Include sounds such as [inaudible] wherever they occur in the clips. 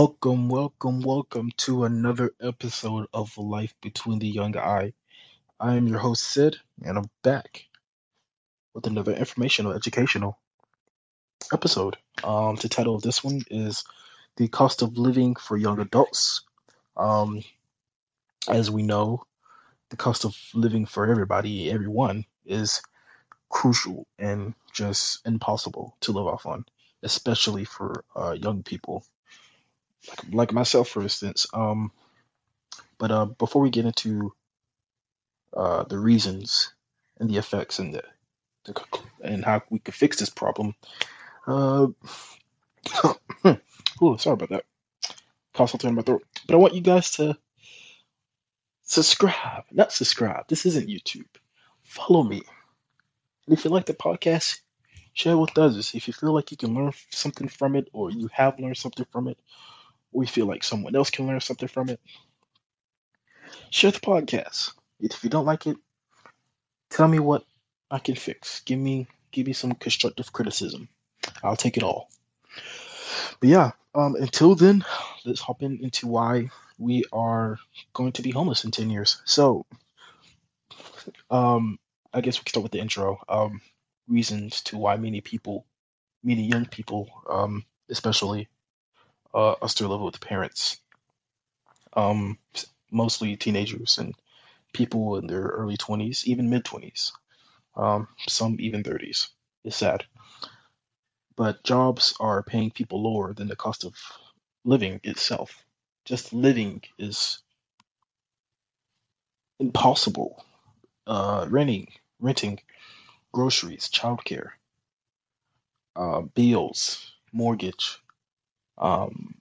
Welcome, welcome, welcome to another episode of Life Between the Young Eye. I am your host, Sid, and I'm back with another informational, educational episode. Um, the title of this one is The Cost of Living for Young Adults. Um, as we know, the cost of living for everybody, everyone, is crucial and just impossible to live off on, especially for uh, young people like, like myself, for instance. Um, but uh, before we get into uh, the reasons and the effects and the, the and how we could fix this problem, uh, [coughs] oh, sorry about that. Cough in my throat. But I want you guys to subscribe, not subscribe. This isn't YouTube. Follow me. And if you like the podcast, share with others. If you feel like you can learn something from it, or you have learned something from it, you feel like someone else can learn something from it, share the podcast. If you don't like it, tell me what I can fix. Give me give me some constructive criticism. I'll take it all. But yeah, um, until then, let's hop in into why we are going to be homeless in ten years. So, um, I guess we can start with the intro. Um, reasons to why many people, many young people, um, especially, uh, are still living with parents. Um, mostly teenagers and people in their early twenties, even mid twenties. Um, some even thirties. It's sad, but jobs are paying people lower than the cost of living itself. Just living is impossible. Uh, renting, renting, groceries, childcare, uh, bills, mortgage. Um,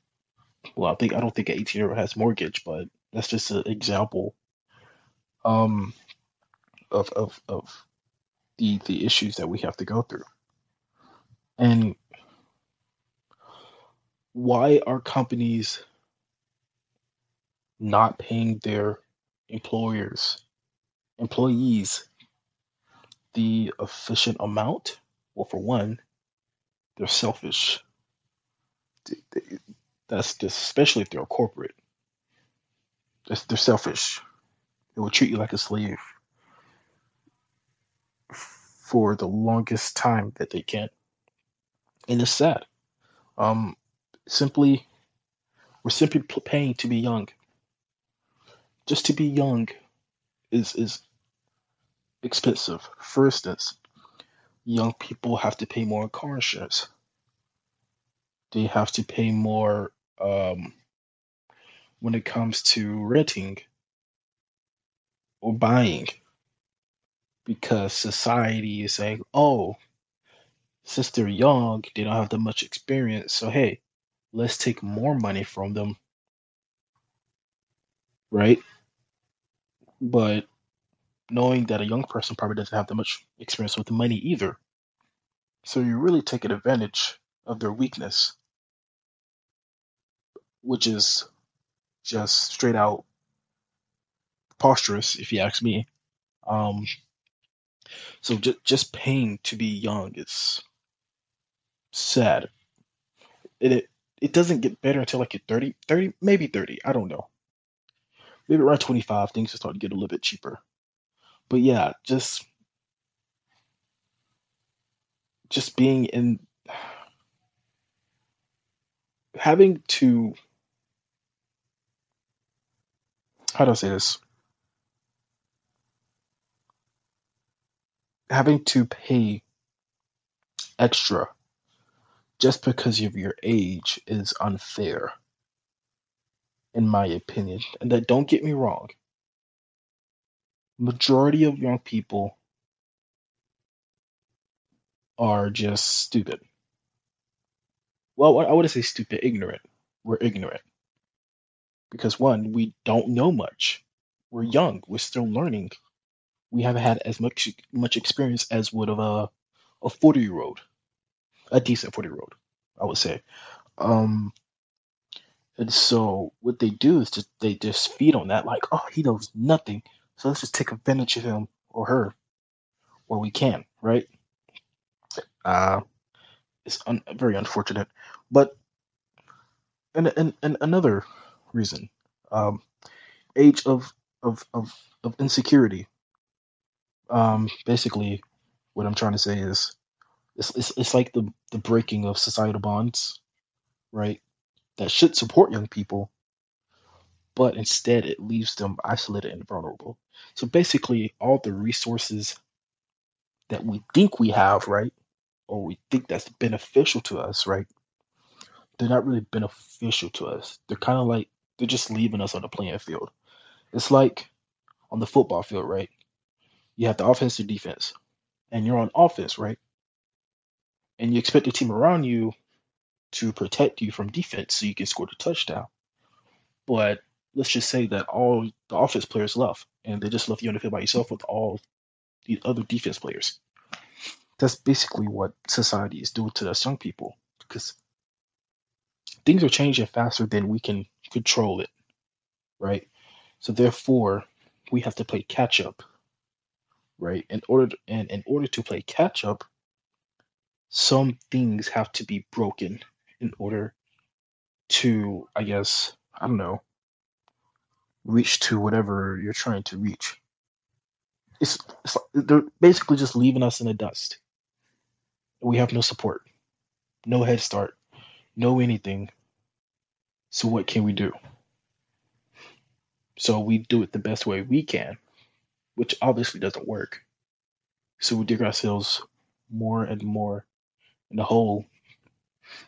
well, I think I don't think an 18 year old has mortgage, but that's just an example um, of of of the the issues that we have to go through. And why are companies not paying their employers employees the efficient amount? Well, for one, they're selfish. Th- th- That's just especially if they're a corporate. They're selfish. They will treat you like a slave for the longest time that they can, and it's sad. Um, simply, we're simply paying to be young. Just to be young is is expensive. For instance, young people have to pay more car insurance. They have to pay more um, when it comes to renting or buying because society is saying, oh, since they're young, they don't have that much experience. So, hey, let's take more money from them, right? But knowing that a young person probably doesn't have that much experience with money either. So, you're really taking advantage of their weakness, which is just straight out preposterous, if you ask me. Um, so, just, just paying to be young is sad. It, it, it doesn't get better until like you're 30, 30, maybe 30. I don't know. Maybe around 25, things will start to get a little bit cheaper. But yeah, just just being in [sighs] having to how do I say this? Having to pay extra just because of your age is unfair, in my opinion. And that don't get me wrong. Majority of young people are just stupid. Well, I wouldn't say stupid, ignorant. We're ignorant because one, we don't know much. We're young. We're still learning. We haven't had as much much experience as would of a a forty year old, a decent forty year old, I would say. Um, and so what they do is just they just feed on that, like, oh, he knows nothing, so let's just take advantage of him or her where we can, right? Uh, it's un- very unfortunate, but and and, and another reason, um, age of of of of insecurity. Um, basically, what I'm trying to say is, it's it's, it's like the the breaking of societal bonds, right? That should support young people, but instead it leaves them isolated and vulnerable. So basically, all the resources that we think we have, right, or we think that's beneficial to us, right, they're not really beneficial to us. They're kind of like they're just leaving us on the playing field. It's like on the football field, right? You have the offense and defense, and you're on offense, right? And you expect the team around you to protect you from defense so you can score the touchdown. But let's just say that all the offense players left, and they just left you on the field by yourself with all the other defense players. That's basically what society is doing to us young people because things are changing faster than we can control it, right? So therefore, we have to play catch up, right? In order to, and in order to play catch up, some things have to be broken in order to, I guess, I don't know, reach to whatever you're trying to reach. It's, it's they're basically just leaving us in the dust. We have no support, no head start, no anything. So what can we do? So we do it the best way we can, which obviously doesn't work. So we dig ourselves more and more in a hole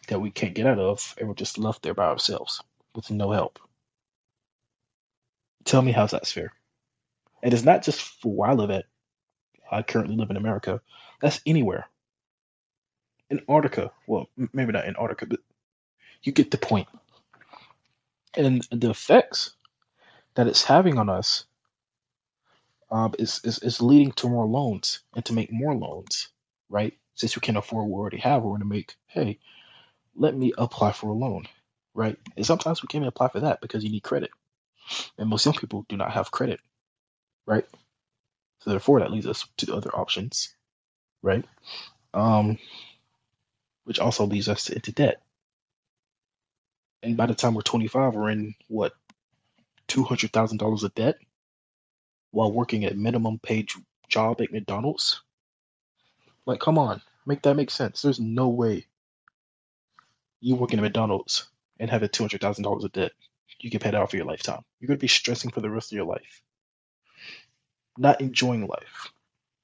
that we can't get out of, and we're just left there by ourselves with no help. Tell me how's that fair? And it's not just for where I live at. I currently live in America. That's anywhere. Antarctica. Well, maybe not Antarctica, but you get the point. And the effects that it's having on us um, is, is, is leading to more loans and to make more loans, right? Since we can't afford what we already have, we're going to make, hey, let me apply for a loan, right? And sometimes we can't even apply for that because you need credit. And most young people do not have credit, right? So therefore, that leads us to the other options, right? Um, which also leads us to, into debt. And by the time we're 25, we're in what two hundred thousand dollars of debt while working at minimum paid job at McDonald's. Like, come on, make that make sense. There's no way you working at McDonald's and having two hundred thousand dollars of debt you get paid out for your lifetime. You're gonna be stressing for the rest of your life, not enjoying life,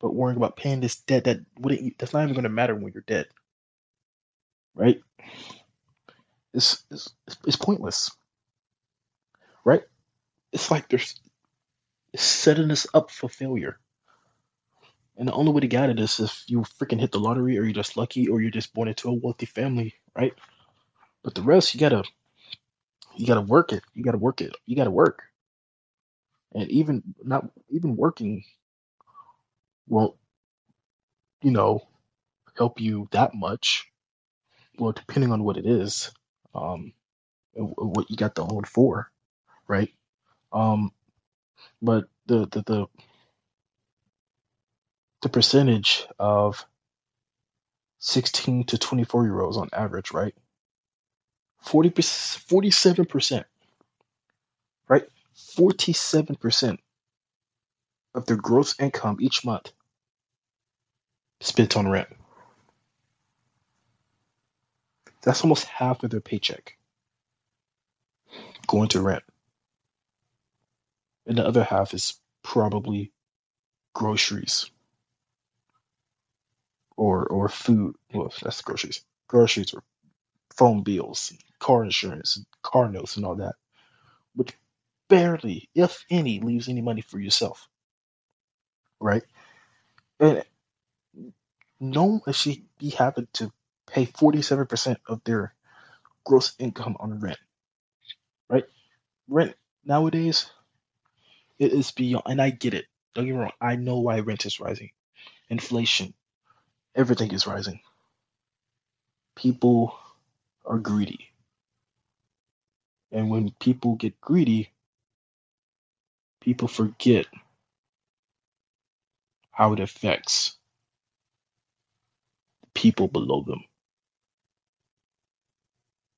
but worrying about paying this debt that wouldn't that's not even gonna matter when you're dead, right? It's it's, it's pointless, right? It's like they're setting us up for failure. And the only way to get out of this is if you freaking hit the lottery or you're just lucky or you're just born into a wealthy family, right? But the rest you gotta you gotta work it. You gotta work it. You gotta work. And even not even working won't, you know, help you that much. Well, depending on what it is, um, what you got the hold for, right? Um, but the the the, the percentage of 16 to 24 year olds on average, right? 40 47%, right? 47% of their gross income each month spent on rent. That's almost half of their paycheck going to rent. And the other half is probably groceries or or food. Well, that's groceries. Groceries or phone bills, car insurance, car notes and all that, which barely, if any, leaves any money for yourself, right? And no one should be having to pay 47% of their gross income on rent, right? Rent nowadays, it is beyond, and I get it. Don't get me wrong. I know why rent is rising. Inflation, everything is rising. People are greedy. And when people get greedy, people forget how it affects people below them,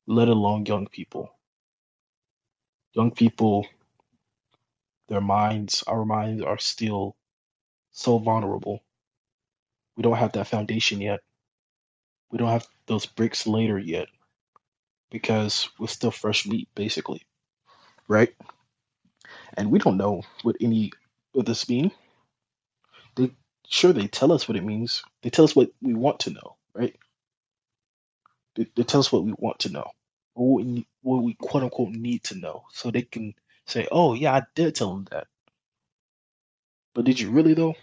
let alone young people. Young people, their minds, our minds are still so vulnerable. We don't have that foundation yet. We don't have those bricks later yet because we're still fresh meat, basically, right? And we don't know what any of this means. They sure they tell us what it means. They tell us what we want to know, right? They, they tell us what we want to know, what we, quote unquote need to know, so they can say, "Oh yeah, I did tell them that." But did you really though?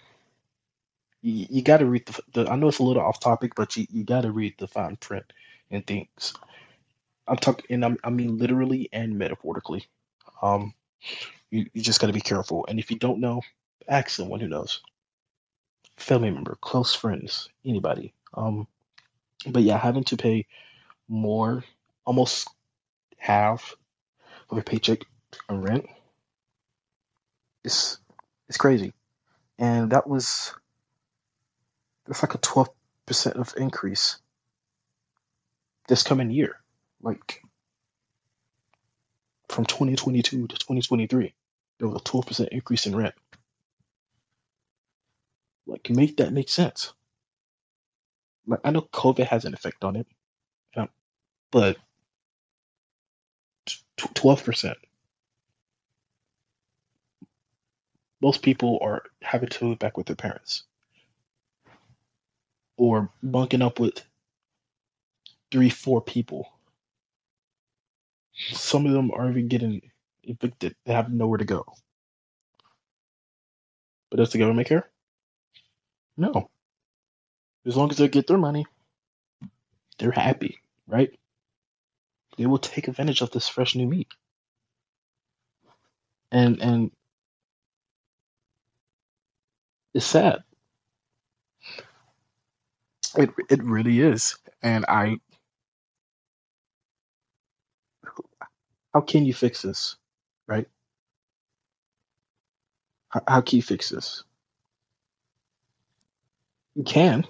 You, you got to read the, the. I know it's a little off topic, but you, you got to read the fine print and things. I'm talking, and I'm, I mean literally and metaphorically. Um, you, you just got to be careful. And if you don't know, ask someone who knows. Family member, close friends, anybody. Um, but yeah, having to pay more, almost half of a paycheck on rent is it's crazy. And that was that's like a twelve percent of increase this coming year. Like from 2022 to 2023, there was a 12% increase in rent. Like, make that make sense. Like, I know COVID has an effect on it, yeah, but 12%. Most people are having to move back with their parents or bunking up with three, four people. Some of them are even getting evicted. They have nowhere to go. But does the government care? No. As long as they get their money, they're happy, right? They will take advantage of this fresh new meat. And and it's sad. It it really is. And I how can you fix this? Right? How, how can you fix this? You can,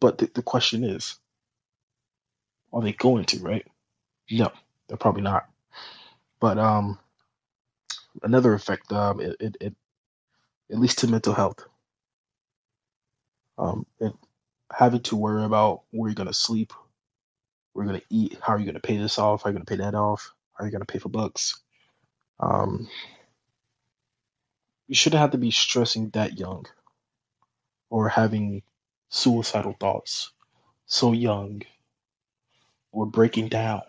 but the, the question is, are they going to, right? No, they're probably not. But um another effect, um it, it, it at least to mental health. Um it, having to worry about where you're gonna sleep, where you're gonna eat, how are you gonna pay this off, how are you gonna pay that off, how are you gonna pay for books. Um you shouldn't have to be stressing that young or having suicidal thoughts so young or breaking down,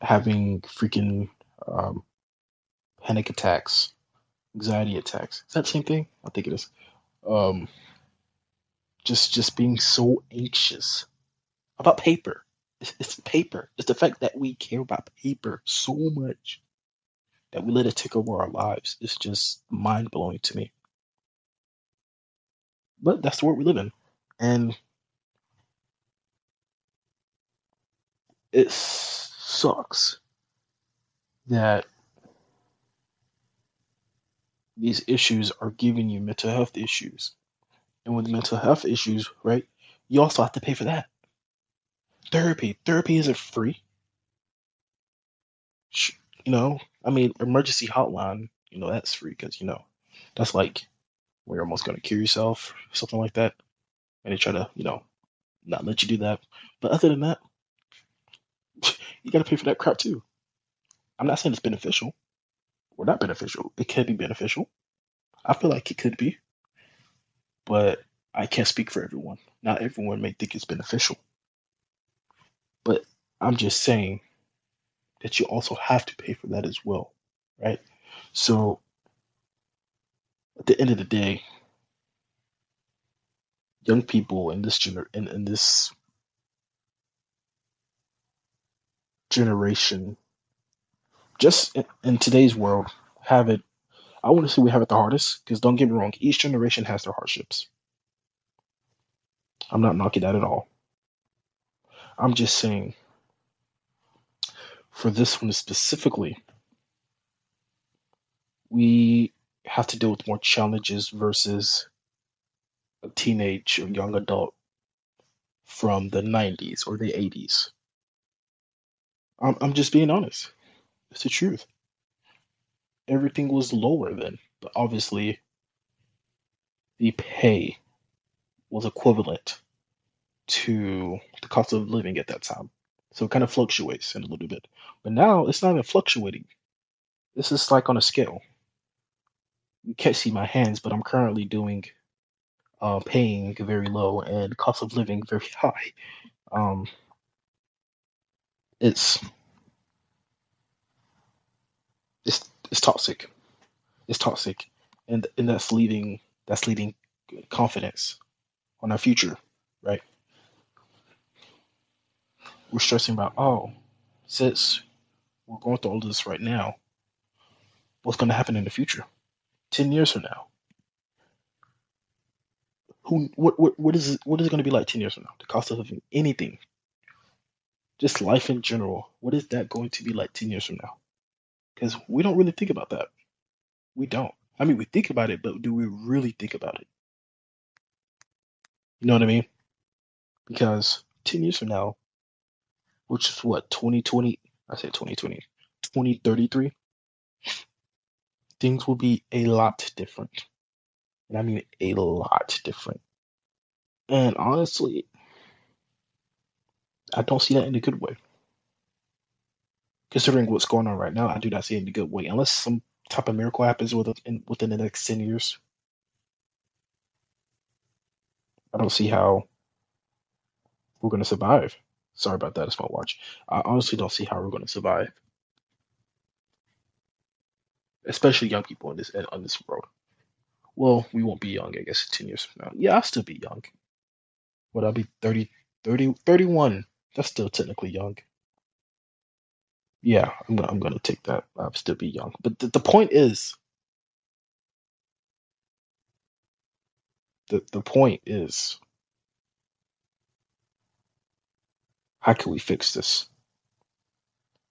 having freaking um, panic attacks, anxiety attacks. Is that the same thing? I think it is. Um, just just being so anxious about paper. It's, it's paper. It's the fact that we care about paper so much that we let it take over our lives. It's just mind blowing to me. But that's the world we live in, and it sucks that these issues are giving you mental health issues. And with mental health issues, right, you also have to pay for that. Therapy. Therapy isn't free. You know, I mean, emergency hotline, you know, that's free because, you know, that's like when you're almost going to kill yourself, something like that. And they try to, you know, not let you do that. But other than that, you got to pay for that crap too. I'm not saying it's beneficial or not beneficial. It can be beneficial. I feel like it could be, but I can't speak for everyone. Not everyone may think it's beneficial. But I'm just saying that you also have to pay for that as well, right? So at the end of the day, young people in this gener in, in this generation, just in, today's world, have it. I want to say we have it the hardest because don't get me wrong, each generation has their hardships. I'm not knocking that at all. I'm just saying for this one specifically, we have to deal with more challenges versus a teenage or young adult from the 90s or the 80s. I'm, I'm just being honest. It's the truth. Everything was lower then, but obviously the pay was equivalent to the cost of living at that time. So it kind of fluctuates in a little bit. But now it's not even fluctuating. This is like on a scale. You can't see my hands, but I'm currently doing uh, paying very low and cost of living very [laughs] high. Um, it's it's it's toxic. It's toxic, and and that's leading that's leading confidence on our future, right? We're stressing about oh, since we're going through all this right now, what's going to happen in the future, ten years from now? Who what what what is what is it going to be like ten years from now? The cost of living, anything, just life in general. What is that going to be like ten years from now? Because we don't really think about that. We don't. I mean, we think about it, but do we really think about it? You know what I mean? Because 10 years from now, which is what, 2020, I say 2020, 2033, things will be a lot different. And I mean a lot different. And honestly, I don't see that in a good way. Considering what's going on right now, I do not see it in a good way. Unless some type of miracle happens within, within the next 10 years. I don't see how we're going to survive. Sorry about that. It's my watch. I honestly don't see how we're going to survive, especially young people in this on this world. Well, we won't be young, I guess, 10 years from now. Yeah, I'll still be young. But I'll be 30, 30, 31? That's still technically young. Yeah, I'm gonna, I'm gonna take that. I'll still be young. But the, point is, the, the point is, how can we fix this?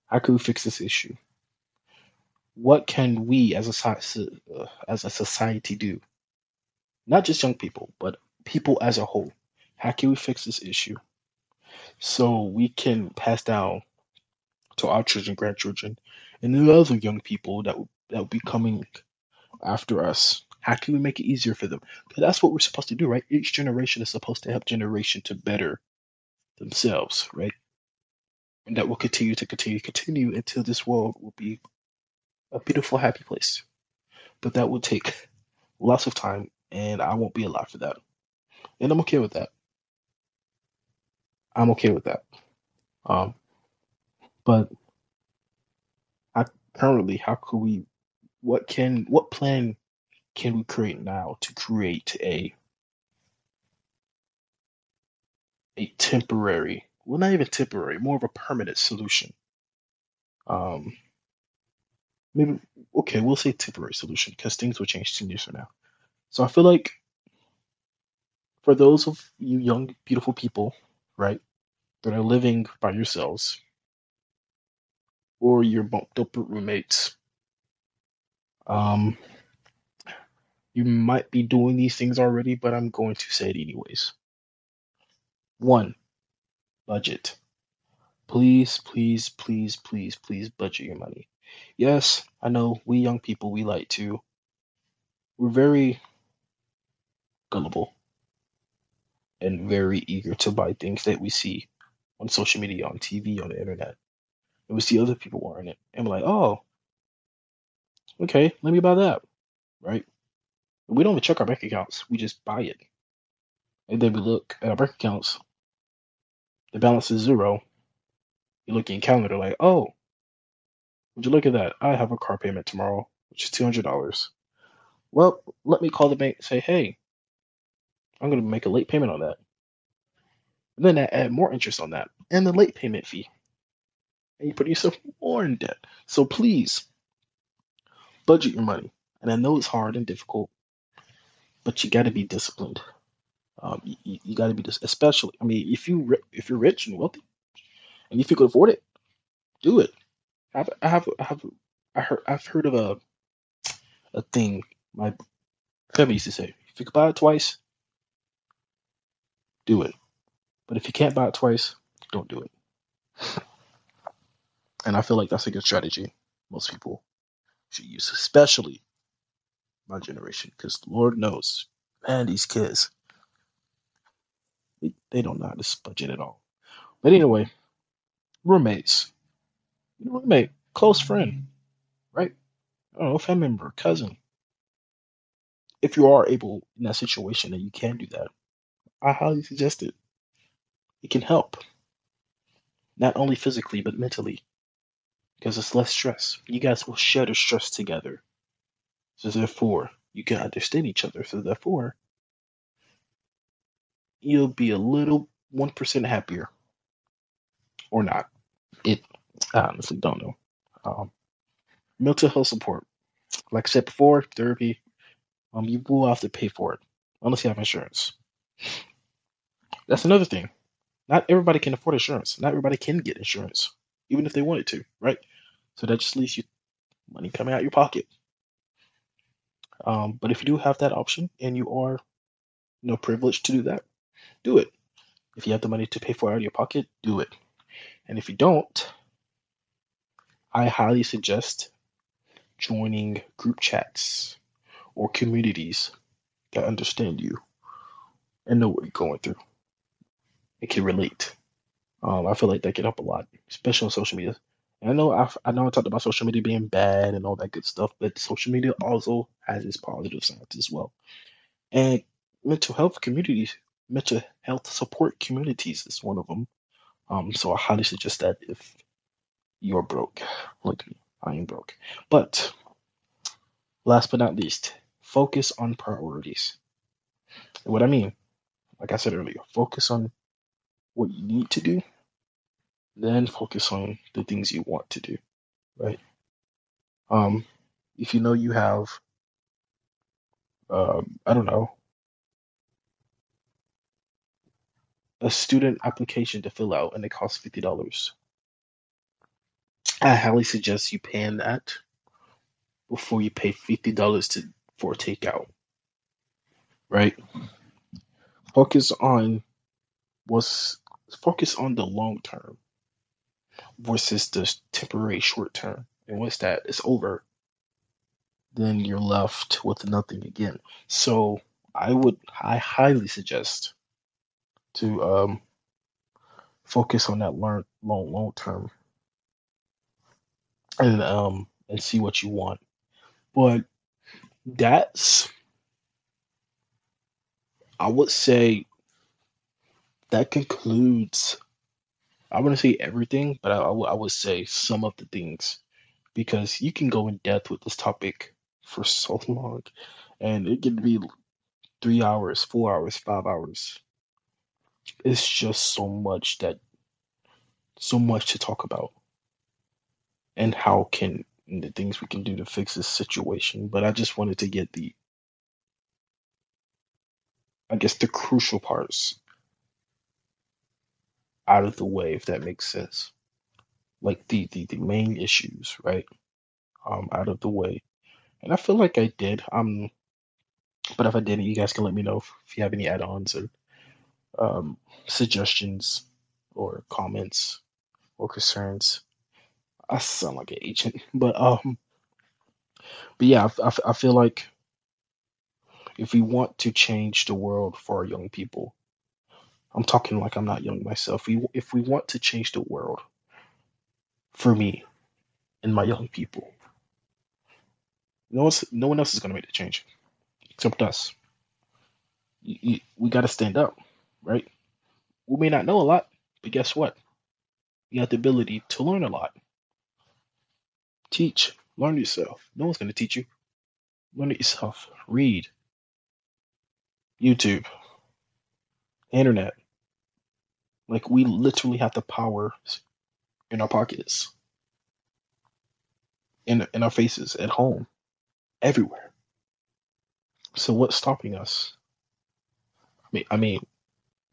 How can we fix this issue? What can we as a uh, as a society do? Not just young people, but people as a whole. How can we fix this issue so we can pass down to our children, grandchildren, and the other young people that that will be coming after us. How can we make it easier for them? Because that's what we're supposed to do, right? Each generation is supposed to help generation to better themselves, right? And that will continue to continue, continue until this world will be a beautiful, happy place. But that will take lots of time, and I won't be alive for that. And I'm okay with that. I'm okay with that. Um, but I, currently, how could we? What can? What plan can we create now to create a a temporary, well, not even temporary, more of a permanent solution? Um, maybe okay, we'll say temporary solution because things will change ten years from now. So I feel like for those of you young, beautiful people, right, that are living by yourselves, or your bumped up roommates. Um, you might be doing these things already, but I'm going to say it anyways. One, budget. Please, please, please, please, please budget your money. Yes, I know we young people, we like to, we're very gullible and very eager to buy things that we see on social media, on TV, on the internet and we see other people wearing it, and we're like, oh, okay, let me buy that, right? We don't even check our bank accounts; we just buy it, and then we look at our bank accounts. The balance is zero. You look in calendar, like, oh, would you look at that? I have a car payment tomorrow, which is two hundred dollars. Well, let me call the bank and say, hey, I'm going to make a late payment on that. And then add more interest on that and the late payment fee and you put yourself more in debt. So please budget your money. And I know it's hard and difficult, but you got to be disciplined. Um, you, you got to be especially. I mean, if you if you're rich and wealthy, and if you could afford it, do it. I have I have I have I heard I've heard of a a thing my family used to say: if you could buy it twice, do it. But if you can't buy it twice, don't do it. [laughs] And I feel like that's a good strategy. Most people should use, especially my generation, because Lord knows, man, these kids, they, they don't know how to budget at all. But anyway, roommates, roommate, close friend, right? I don't know, family member, cousin. If you are able in that situation and you can do that, I highly suggest it. It can help, not only physically but mentally, because it's less stress. You guys will share the stress together. So therefore, you can understand each other. So therefore, you'll be a little one percent happier, or not. It I honestly don't know. Um, mental health support, like I said before, therapy. Um, you will have to pay for it unless you have insurance. That's another thing. Not everybody can afford insurance. Not everybody can get insurance, even if they wanted to, right? So that just leaves you money coming out of your pocket. Um, but if you do have that option and you are, you know, privileged to do that, do it. If you have the money to pay for it out of your pocket, do it. And if you don't, I highly suggest joining group chats or communities that understand you and know what you're going through. It can relate. Um, I feel like that can help a lot, especially on social media. And I know i I know I talked about social media being bad and all that good stuff, but social media also has its positive sides as well. And mental health communities, mental health support communities is one of them. Um, so I highly suggest that if you're broke, like me, I am broke. But last but not least, focus on priorities. And what I mean, like I said earlier, focus on what you need to do, then focus on the things you want to do, right? Um, if you know you have, uh, I don't know, a student application to fill out and it costs fifty dollars, I highly suggest you paying that before you pay fifty dollars to for takeout, right? Focus on what's focus on the long term versus the temporary short term. And once that is over, then you're left with nothing again. So I would I highly suggest to um, focus on that long long long term and um and see what you want. But that's I would say that concludes I wouldn't say everything, but I, I, w- I would say some of the things because you can go in depth with this topic for so long and it can be three hours, four hours, five hours. It's just so much that, so much to talk about and how can the things we can do to fix this situation. But I just wanted to get the, I guess, the crucial parts out of the way, if that makes sense. Like the the, the main issues, right? Um, out of the way. And I feel like I did. Um, but if I didn't, you guys can let me know if, if you have any add-ons or um, suggestions or comments or concerns. I sound like an agent, [laughs] but um, but yeah, I, I, I feel like if we want to change the world for our young people, I'm talking like I'm not young myself. We, if we want to change the world for me and my young people, no, one's, no one else is going to make the change except us. You, you, we got to stand up, right? We may not know a lot, but guess what? You have the ability to learn a lot. Teach, learn yourself. No one's going to teach you. Learn it yourself. Read. YouTube. Internet. Like we literally have the power in our pockets, in in our faces, at home, everywhere. So what's stopping us? I mean, I mean,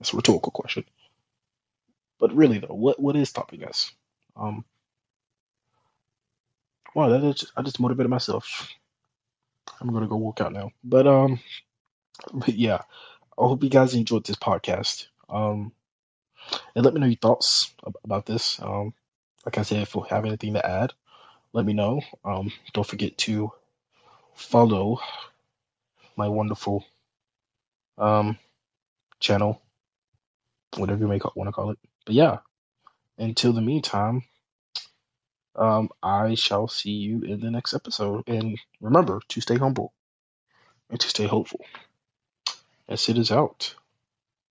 it's a rhetorical question. But really, though, what what is stopping us? Um, well, that is I just motivated myself. I'm gonna go work out now. But um, [laughs] but yeah, I hope you guys enjoyed this podcast. Um, and let me know your thoughts about this. Um, Like I said, if you have anything to add, let me know. Um, don't forget to follow my wonderful um channel, whatever you may want to call it. But yeah, until the meantime, um, I shall see you in the next episode. And remember to stay humble and to stay hopeful. As it is out.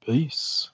Peace.